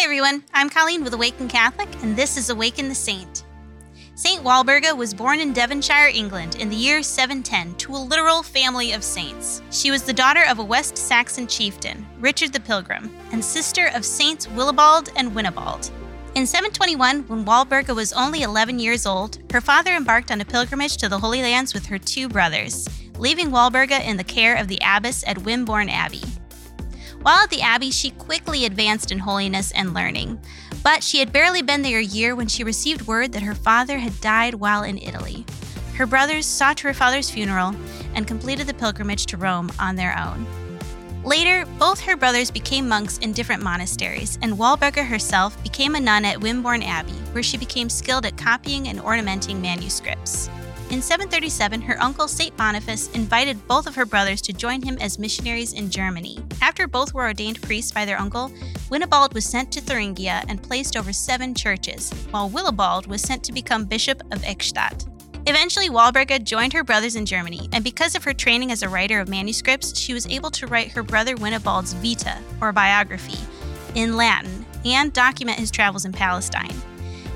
Hey everyone, I'm Colleen with Awaken Catholic, and this is Awaken the Saint. Saint Walburga was born in Devonshire, England, in the year 710 to a literal family of saints. She was the daughter of a West Saxon chieftain, Richard the Pilgrim, and sister of Saints Willibald and Winibald. In 721, when Walburga was only 11 years old, her father embarked on a pilgrimage to the Holy Lands with her two brothers, leaving Walburga in the care of the abbess at Wimborne Abbey. While at the Abbey, she quickly advanced in holiness and learning, but she had barely been there a year when she received word that her father had died while in Italy. Her brothers to her father's funeral and completed the pilgrimage to Rome on their own. Later, both her brothers became monks in different monasteries, and Walburga herself became a nun at Wimborne Abbey, where she became skilled at copying and ornamenting manuscripts. In 737, her uncle St. Boniface invited both of her brothers to join him as missionaries in Germany. After both were ordained priests by their uncle, Winibald was sent to Thuringia and placed over seven churches, while Willibald was sent to become Bishop of Eichstätt. Eventually, Walburga joined her brothers in Germany, and because of her training as a writer of manuscripts, she was able to write her brother Winibald's Vita, or biography, in Latin and document his travels in Palestine.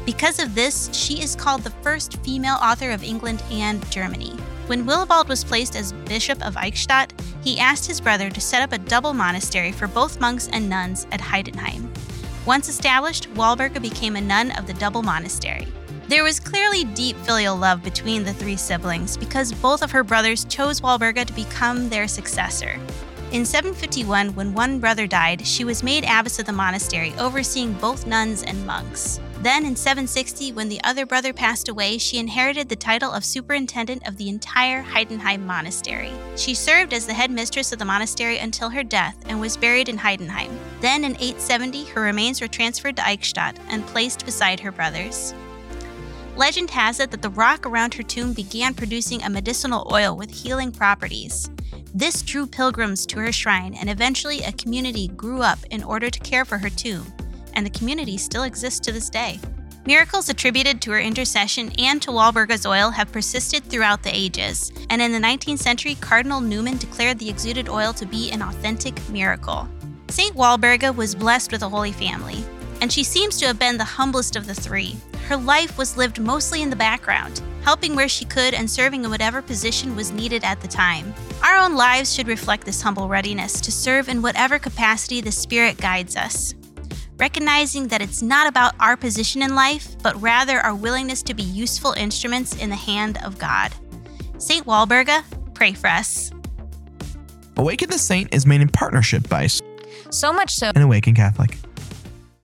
Because of this, she is called the first female author of England and Germany. When Willibald was placed as Bishop of Eichstätt, he asked his brother to set up a double monastery for both monks and nuns at Heidenheim. Once established, Walburga became a nun of the double monastery. There was clearly deep filial love between the three siblings because both of her brothers chose Walburga to become their successor. In 751, when one brother died, she was made abbess of the monastery, overseeing both nuns and monks. Then, in 760, when the other brother passed away, she inherited the title of superintendent of the entire Heidenheim monastery. She served as the head mistress of the monastery until her death and was buried in Heidenheim. Then, in 870, her remains were transferred to Eichstätt and placed beside her brothers. Legend has it that the rock around her tomb began producing a medicinal oil with healing properties. This drew pilgrims to her shrine, and eventually a community grew up in order to care for her tomb and the community still exists to this day. Miracles attributed to her intercession and to Walburga's oil have persisted throughout the ages, and in the 19th century, Cardinal Newman declared the exuded oil to be an authentic miracle. St. Walburga was blessed with a holy family, and she seems to have been the humblest of the three. Her life was lived mostly in the background, helping where she could and serving in whatever position was needed at the time. Our own lives should reflect this humble readiness to serve in whatever capacity the Spirit guides us recognizing that it's not about our position in life, but rather our willingness to be useful instruments in the hand of God. St. Walburga, pray for us. Awaken the Saint is made in partnership by So much so an Awaken Catholic.